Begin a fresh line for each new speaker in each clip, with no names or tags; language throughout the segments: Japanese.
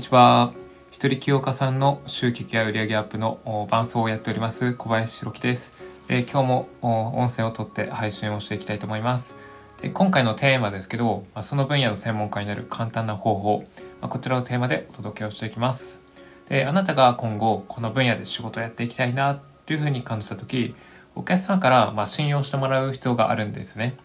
にちは。一人起業家さんの集客や売上アップの伴走をやっております小林弘樹です。で今日も音声をとって配信をしていきたいと思います。で今回のテーマですけど、まあ、その分野の専門家になる簡単な方法、まあ、こちらをテーマでお届けをしていきます。であなたが今後この分野で仕事をやっていきたいなというふうに感じた時お客様からま信用してもらう必要があるんですね。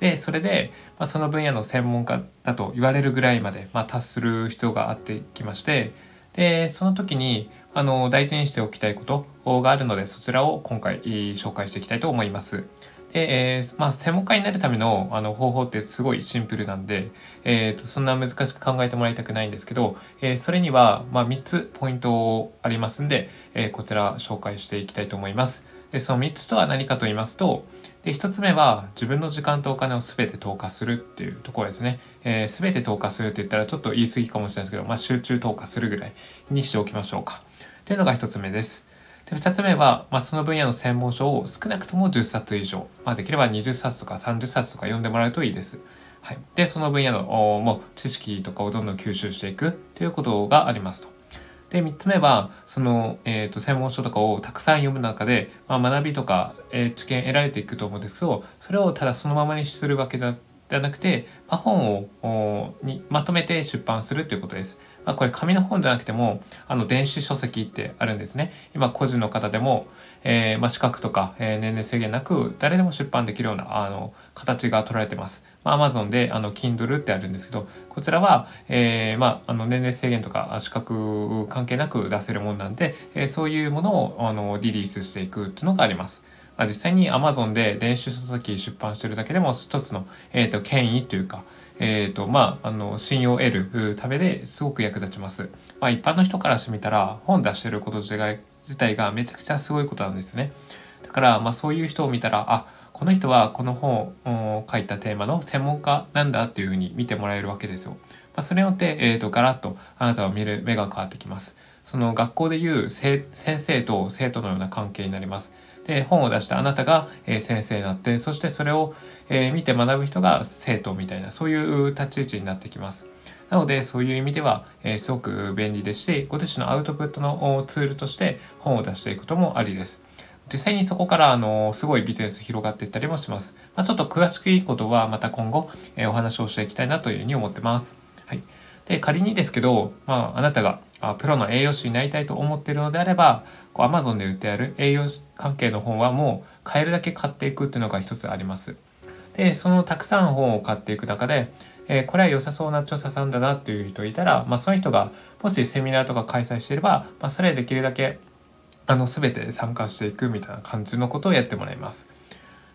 でそれで、まあ、その分野の専門家だと言われるぐらいまで、まあ、達する必要があってきましてでその時にあの大事にしておきたいことがあるのでそちらを今回紹介していきたいと思います。で、えー、まあ、専門家になるためのあの方法ってすごいシンプルなんで、えーと、そんな難しく考えてもらいたくないんですけど、えー、それには、まあ、3つポイントありますんで、えー、こちら紹介していきたいと思います。でその3つとは何かと言いますと、で1つ目は自分の時間とお金を全て投下するっていうところですね、えー、全て投下するって言ったらちょっと言い過ぎかもしれないですけど、まあ、集中投下するぐらいにしておきましょうか。っていうのが1つ目です。で2つ目は、まあ、その分野の専門書を少なくとも10冊以上、まあ、できれば20冊とか30冊とか読んでもらうといいです。はい、でその分野のもう知識とかをどんどん吸収していくということがありますと。で3つ目はその、えーと、専門書とかをたくさん読む中で、まあ、学びとか、えー、知見得られていくと思うんですけどそれをただそのままにするわけじゃなくて、まあ、本をにまとめて出版するということです。まあ、これ紙の本じゃなくてもあの電子書籍ってあるんですね。今個人の方でも、えー、まあ、資格とか、えー、年齢制限なく誰でも出版できるようなあの形が取られてます。まあ、Amazon であの Kindle ってあるんですけどこちらは、えー、まあ、あの年齢制限とか資格関係なく出せるものなんで、えー、そういうものをあのリリースしていくっていうのがあります。まあ、実際に Amazon で電子書籍出版してるだけでも一つの、えーと権威というかえーとまあ、あの信用を得るためですごく役立ちます。まあ、一般の人からしてみたら本出してること自体自体がめちゃくちゃすごいことなんですね。だから、まあ、そういう人を見たらあこの人はこの本を書いたテーマの専門家なんだっていうふうに見てもらえるわけですよ。まあ、それによって、えーと、ガラッとあなたを見る目が変わってきます。その学校でいう先生と生徒のような関係になります。で本を出したあなたが、えー、先生になってそしてそれを、えー、見て学ぶ人が生徒みたいなそういう立ち位置になってきます。なのでそういう意味では、えー、すごく便利ですしご自身のアウトプットのツールとして本を出していくこともありです。実際にそこからあのすごいビジネス広がっていったりもします。まあ、ちょっと詳しくいいことはまた今後、え、お話をしていきたいなというふうに思ってます。はい、で仮にですけど、まあ、あなたがあプロの栄養士になりたいと思っているのであればこう Amazon で売ってある栄養関係の本はもう買えるだけ買っていくっていうのが一つあります。でそのたくさん本を買っていく中で、えー、これは良さそうな調査さんだなっていう人いたら、まあ、その人がもしセミナーとか開催していれば、まあ、それできるだけあの全て参加していくみたいな感じのことをやってもらいます。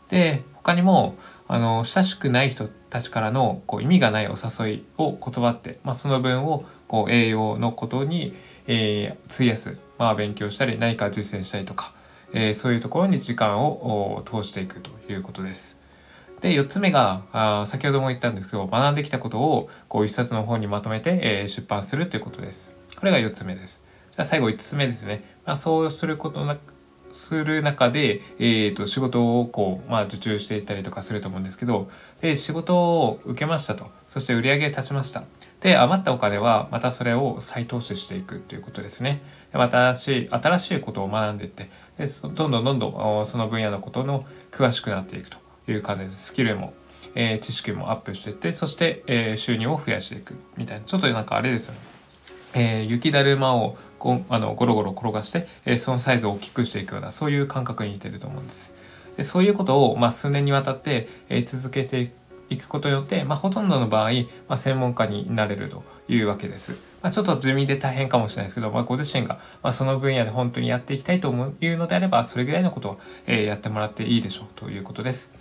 で他にもあの親しくない人たちからのこう意味がないお誘いを断って、まあ、その分をこう栄養のことに、えー、費やす、まあ、勉強したり何か実践したりとか、えー、そういうところに時間を通していくということです。で4つ目があ先ほども言ったんですけど学んできたことをこう一冊の本にまとめて、えー、出版するということです。これが4つ目です。じゃあ最後5つ目ですね。まあ、そうすることなくする中で、えーと、仕事をこう、まあ、受注していったりとかすると思うんですけどで仕事を受けましたと。そして売り上げ立ちました。で余ったお金はまたそれを再投資していくということですね。でまた新しい新しいことを学んでいってでどんどんどんどんその分野のことの詳しくなっていくと。いう感じです。スキルも、えー、知識もアップしていってそして、えー、収入を増やしていくみたいな。ちょっとなんかあれですよね、えー、雪だるまをこあのゴロゴロ転がして、えそのサイズを大きくしていくようなそういう感覚に似てると思うんです。でそういうことを、まあ、数年にわたって、え続けていくことによって、まあ、ほとんどの場合、まあ、専門家になれるというわけです。まあ、ちょっと地味で大変かもしれないですけど、まあ、ご自身が、まあ、その分野で本当にやっていきたいというのであればそれぐらいのことを、えやってもらっていいでしょうということです。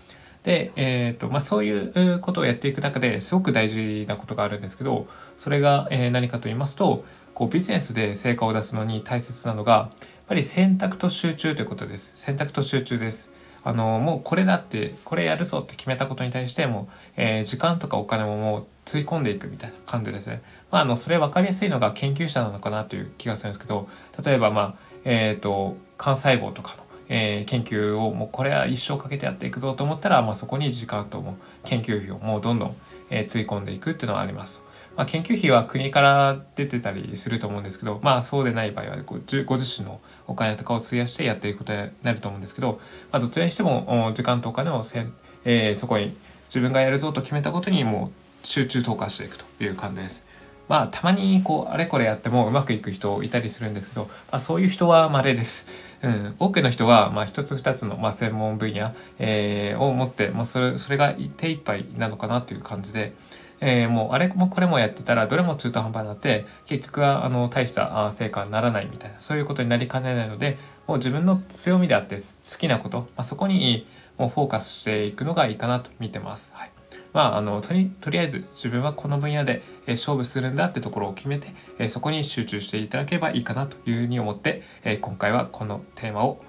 で、えーとまあ、そういうことをやっていく中ですごく大事なことがあるんですけどそれが、え何かと言いますとこうビジネスで成果を出すのに大切なのがやっぱり選択と集中ということです選択と集中ですあのもうこれだってこれやるぞって決めたことに対しても、え、時間とかお金ももうつい込んでいくみたいな感じですね。まあ、あのそれ分かりやすいのが研究者なのかなという気がするんですけど例えばまあえっ、と幹細胞とかの、えー、研究をもうこれは一生かけてやっていくぞと思ったら、まあ、そこに時間とも研究費をもうどんどん、えー、つい込んでいくっていうのはあります。まあ、研究費は国から出てたりすると思うんですけど、まあそうでない場合はごご自身のお金とかを費やしてやっていくことになると思うんですけど、まあ、どちらにしても時間とお金をせん、えー、そこに自分がやるぞと決めたことにもう集中投下していくという感じです。まあたまにこうあれこれやってもうまくいく人いたりするんですけど、まあ、そういう人は稀です。うん、多くの人は、まあ、一つ二つの、まあ、専門分野、えー、を持って、まあ、それそれが手一杯なのかなという感じで、えー、もうあれもこれもやってたらどれも中途半端になって結局はあの大した成果にならないみたいなそういうことになりかねないのでもう自分の強みであって好きなこと、まあ、そこにもうフォーカスしていくのがいいかなと見てます。はいまあ、あのとりとりあえず自分はこの分野で、え勝負するんだってところを決めて、えそこに集中していただければいいかなというふうに思って、え今回はこのテーマを、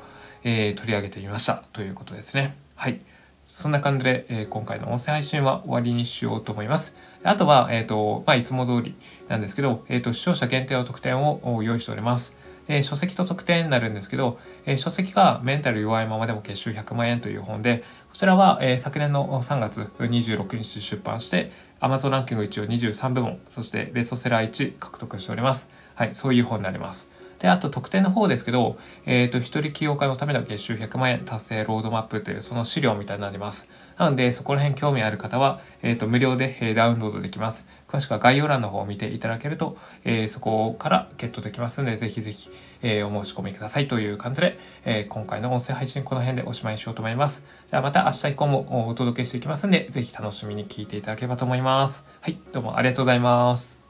え取り上げてみましたということですね。はい。そんな感じで、え今回の音声配信は終わりにしようと思います。あとは、えっ、ー、と、まあ、いつも通りなんですけど、えっ、ー、と、視聴者限定の特典を用意しております。え書籍と特典になるんですけど、え書籍がメンタル弱いままでも月収100万円という本で、こちらは、え昨年の3月26日出版して、Amazon ランキング1を23部門、そしてベストセラー1獲得しております。はい、そういう本になります。で、あと特典の方ですけど、えっ、ー、と、一人起業家のための月収100万円達成ロードマップというその資料みたいになります。なので、そこら辺興味ある方は、えっ、ー、と、無料で、えダウンロードできます。詳しくは概要欄の方を見ていただけると、えー、そこからゲットできますので、ぜひぜひ、えお申し込みくださいという感じで、え今回の音声配信この辺でおしまいにしようと思います。じゃあまた明日以降もお届けしていきますんで、ぜひ楽しみに聞いていただければと思います。はい、どうもありがとうございます。